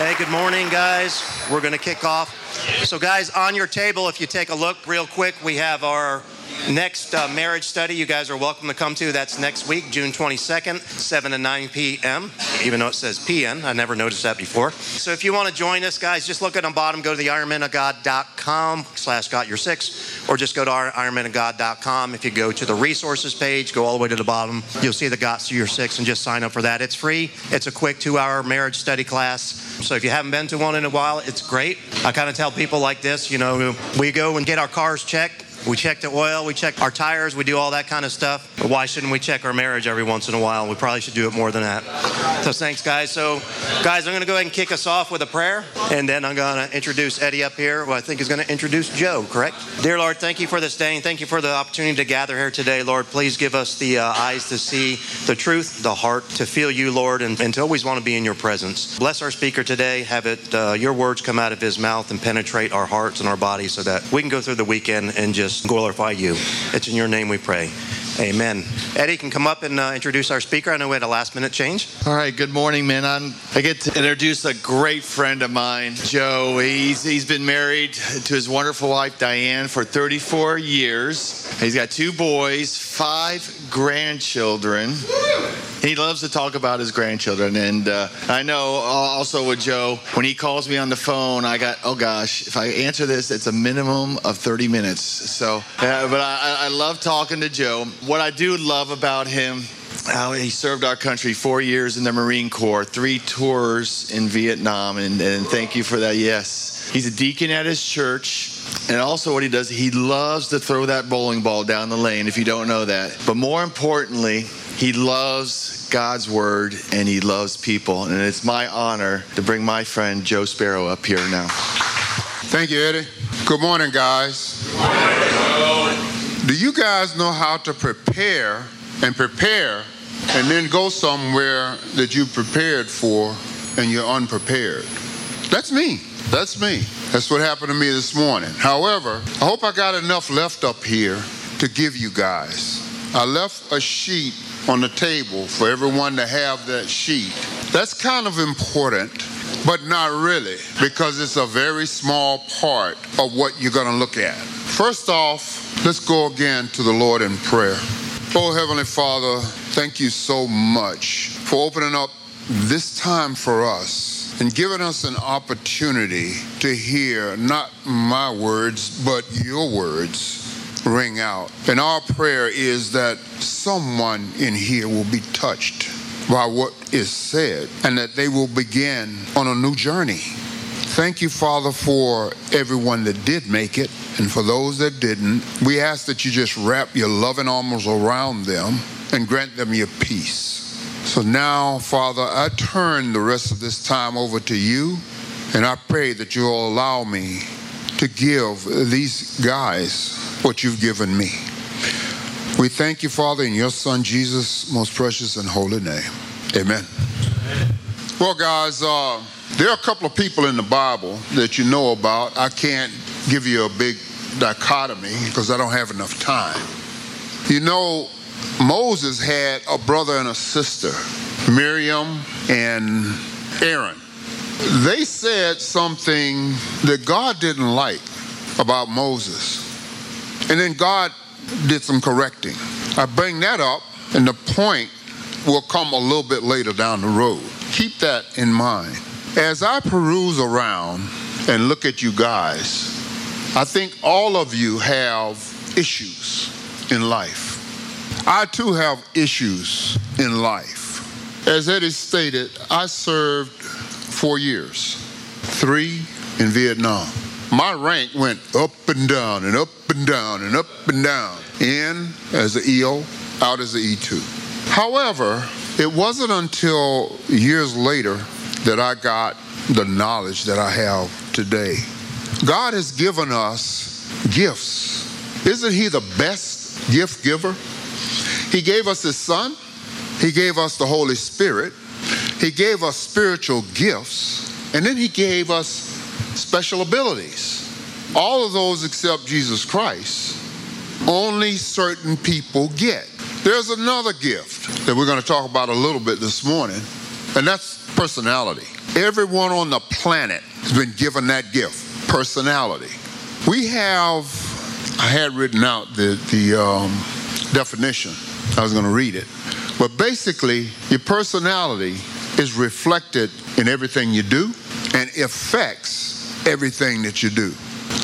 Hey, good morning, guys. We're going to kick off. So, guys, on your table, if you take a look real quick, we have our next uh, marriage study you guys are welcome to come to. That's next week, June 22nd, 7 to 9 p.m., even though it says p.m. I never noticed that before. So if you want to join us, guys, just look at the bottom, go to the ironmanofgod.com slash got your six, or just go to ironmanofgod.com. If you go to the resources page, go all the way to the bottom, you'll see the got your six and just sign up for that. It's free. It's a quick two-hour marriage study class. So if you haven't been to one in a while, it's great. I kind of tell people like this, you know, we go and get our cars checked we check the oil, we check our tires, we do all that kind of stuff. But why shouldn't we check our marriage every once in a while? We probably should do it more than that. So thanks, guys. So, guys, I'm going to go ahead and kick us off with a prayer, and then I'm going to introduce Eddie up here, who I think is going to introduce Joe, correct? Dear Lord, thank you for this day, and thank you for the opportunity to gather here today, Lord. Please give us the uh, eyes to see the truth, the heart to feel you, Lord, and, and, to always want to be in your presence. Bless our speaker today. Have it uh, your words come out of his mouth and penetrate our hearts and our bodies so that we can go through the weekend and just glorify you. It's in your name we pray. Amen. Eddie can come up and uh, introduce our speaker. I know we had a last minute change. All right. Good morning, man. I'm, I get to introduce a great friend of mine, Joe. He's, he's been married to his wonderful wife, Diane, for 34 years. He's got two boys, five grandchildren. He loves to talk about his grandchildren. And uh, I know also with Joe, when he calls me on the phone, I got, oh gosh, if I answer this, it's a minimum of 30 minutes. So, uh, but I, I love talking to Joe what I do love about him, he served our country four years in the Marine Corps, three tours in Vietnam, and, and thank you for that. Yes. He's a deacon at his church. And also, what he does, he loves to throw that bowling ball down the lane, if you don't know that. But more importantly, he loves God's word and he loves people. And it's my honor to bring my friend Joe Sparrow up here now. Thank you, Eddie. Good morning, guys. Good morning. Do you guys know how to prepare and prepare and then go somewhere that you prepared for and you're unprepared? That's me. That's me. That's what happened to me this morning. However, I hope I got enough left up here to give you guys. I left a sheet on the table for everyone to have that sheet. That's kind of important, but not really, because it's a very small part of what you're going to look at. First off, Let's go again to the Lord in prayer. Oh, Heavenly Father, thank you so much for opening up this time for us and giving us an opportunity to hear not my words, but your words ring out. And our prayer is that someone in here will be touched by what is said and that they will begin on a new journey. Thank you, Father, for everyone that did make it and for those that didn't, we ask that you just wrap your loving arms around them and grant them your peace. So now, Father, I turn the rest of this time over to you, and I pray that you'll allow me to give these guys what you've given me. We thank you, Father, in your Son Jesus' most precious and holy name. Amen. Well, guys, uh, there are a couple of people in the Bible that you know about. I can't give you a big dichotomy because I don't have enough time. You know, Moses had a brother and a sister, Miriam and Aaron. They said something that God didn't like about Moses. And then God did some correcting. I bring that up, and the point will come a little bit later down the road. Keep that in mind. As I peruse around and look at you guys, I think all of you have issues in life. I too have issues in life. As Eddie stated, I served four years, three in Vietnam. My rank went up and down and up and down and up and down. In as an EO, out as an E2. However, it wasn't until years later that I got the knowledge that I have today. God has given us gifts. Isn't He the best gift giver? He gave us His Son, He gave us the Holy Spirit, He gave us spiritual gifts, and then He gave us special abilities. All of those except Jesus Christ, only certain people get. There's another gift that we're going to talk about a little bit this morning, And that's personality. Everyone on the planet has been given that gift personality. We have, I had written out the, the um, definition, I was going to read it. But basically, your personality is reflected in everything you do and affects everything that you do.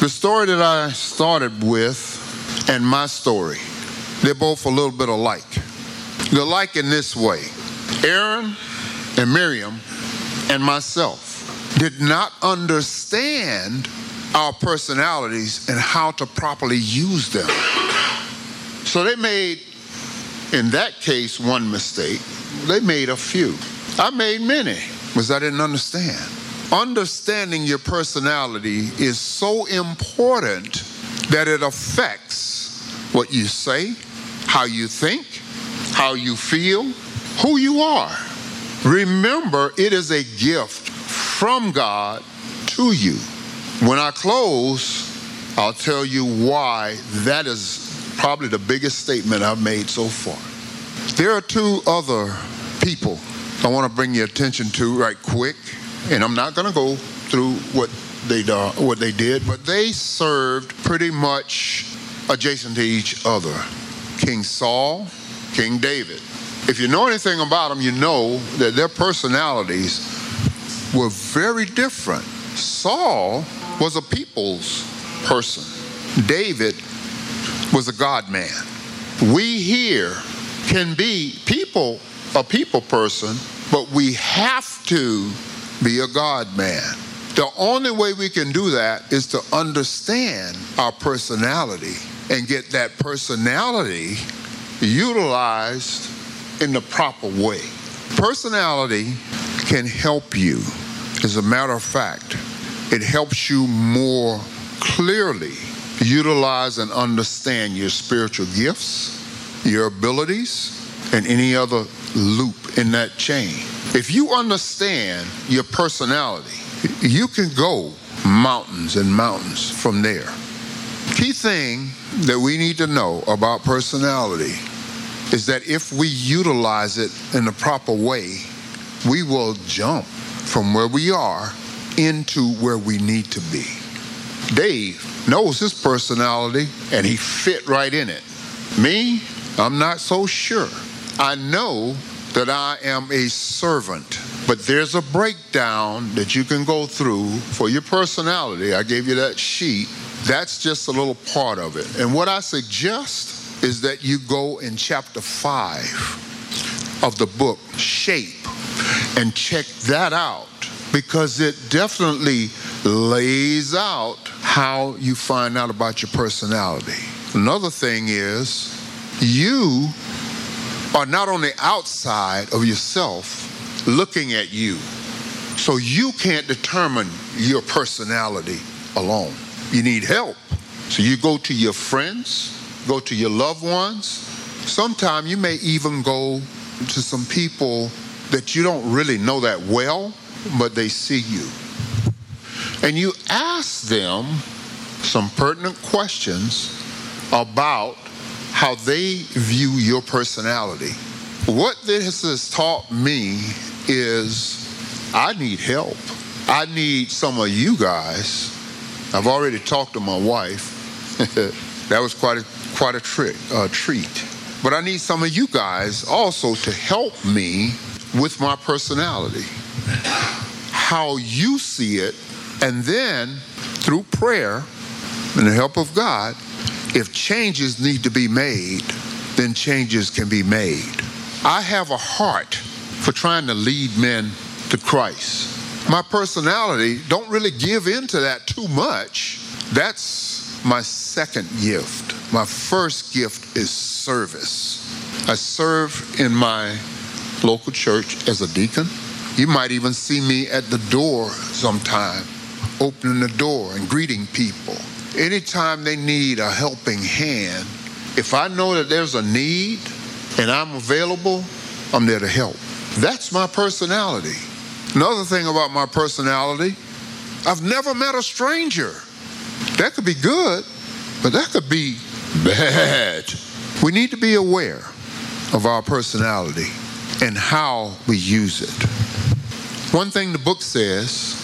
The story that I started with and my story, they're both a little bit alike. They're alike in this way Aaron and Miriam and myself did not understand our personalities and how to properly use them. So they made, in that case, one mistake. They made a few. I made many because I didn't understand. Understanding your personality is so important that it affects what you say, how you think, how you feel, who you are. Remember, it is a gift from God to you. When I close, I'll tell you why that is probably the biggest statement I've made so far. There are two other people I want to bring your attention to right quick, and I'm not going to go through what they uh, what they did, but they served pretty much adjacent to each other. King Saul, King David. If you know anything about them, you know that their personalities were very different. Saul was a people's person. David was a God man. We here can be people, a people person, but we have to be a God man. The only way we can do that is to understand our personality and get that personality utilized in the proper way. Personality can help you. As a matter of fact, it helps you more clearly utilize and understand your spiritual gifts, your abilities, and any other loop in that chain. If you understand your personality, you can go mountains and mountains from there. Key thing that we need to know about personality is that if we utilize it in the proper way, we will jump from where we are into where we need to be. Dave knows his personality and he fit right in it. Me, I'm not so sure. I know that I am a servant, but there's a breakdown that you can go through for your personality. I gave you that sheet. That's just a little part of it. And what I suggest is that you go in chapter 5 of the book, Shape, and check that out because it definitely lays out how you find out about your personality. Another thing is, you are not on the outside of yourself looking at you. So you can't determine your personality alone. You need help. So you go to your friends, go to your loved ones. Sometimes you may even go to some people that you don't really know that well, but they see you. And you ask them some pertinent questions about how they view your personality. What this has taught me is I need help. I need some of you guys. I've already talked to my wife. that was quite a quite a trick, uh, treat. But I need some of you guys also to help me with my personality, how you see it, and then through prayer and the help of God, if changes need to be made, then changes can be made. I have a heart for trying to lead men to Christ. My personality don't really give into that too much. That's my second gift. My first gift is service. I serve in my local church as a deacon. You might even see me at the door sometime, opening the door and greeting people. Anytime they need a helping hand, if I know that there's a need and I'm available, I'm there to help. That's my personality. Another thing about my personality, I've never met a stranger. That could be good, but that could be bad. We need to be aware of our personality and how we use it. One thing the book says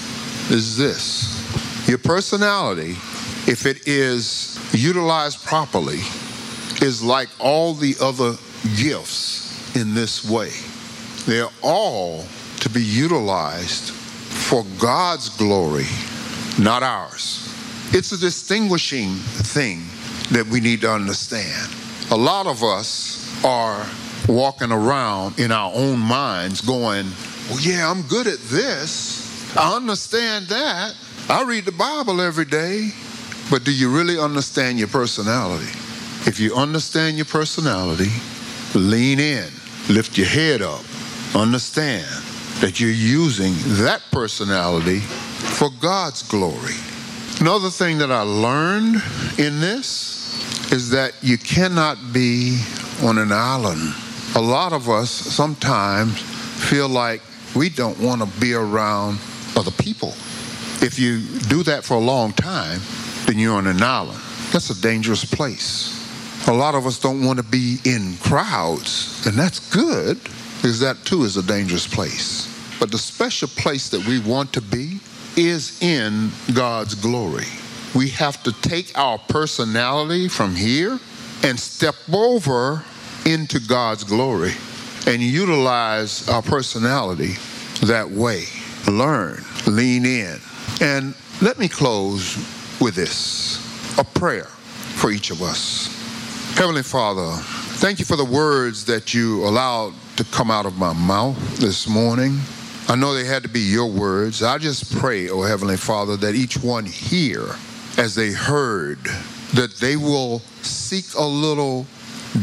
is this your personality, if it is utilized properly, is like all the other gifts in this way. They're all to be utilized for God's glory, not ours. It's a distinguishing thing that we need to understand. A lot of us are walking around in our own minds going, Well, yeah, I'm good at this. I understand that. I read the Bible every day. But do you really understand your personality? If you understand your personality, lean in, lift your head up, understand that you're using that personality for God's glory. Another thing that I learned in this is that you cannot be on an island. A lot of us sometimes feel like we don't want to be around other people. If you do that for a long time, then you're on an island. That's a dangerous place. A lot of us don't want to be in crowds, and that's good, because that too is a dangerous place. But the special place that we want to be is in God's glory. We have to take our personality from here and step over into God's glory and utilize our personality that way. Learn, lean in. And let me close with this a prayer for each of us. Heavenly Father, thank you for the words that you allowed to come out of my mouth this morning. I know they had to be your words. I just pray, oh Heavenly Father, that each one here, as they heard, that they will seek a little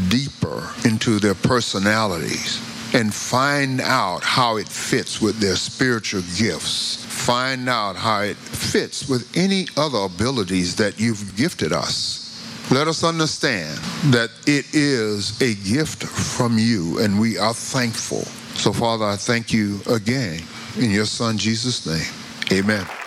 deeper into their personalities and find out how it fits with their spiritual gifts. Find out how it fits with any other abilities that you've gifted us. Let us understand that it is a gift from you and we are thankful. So, Father, I thank you again in your Son Jesus' name. Amen.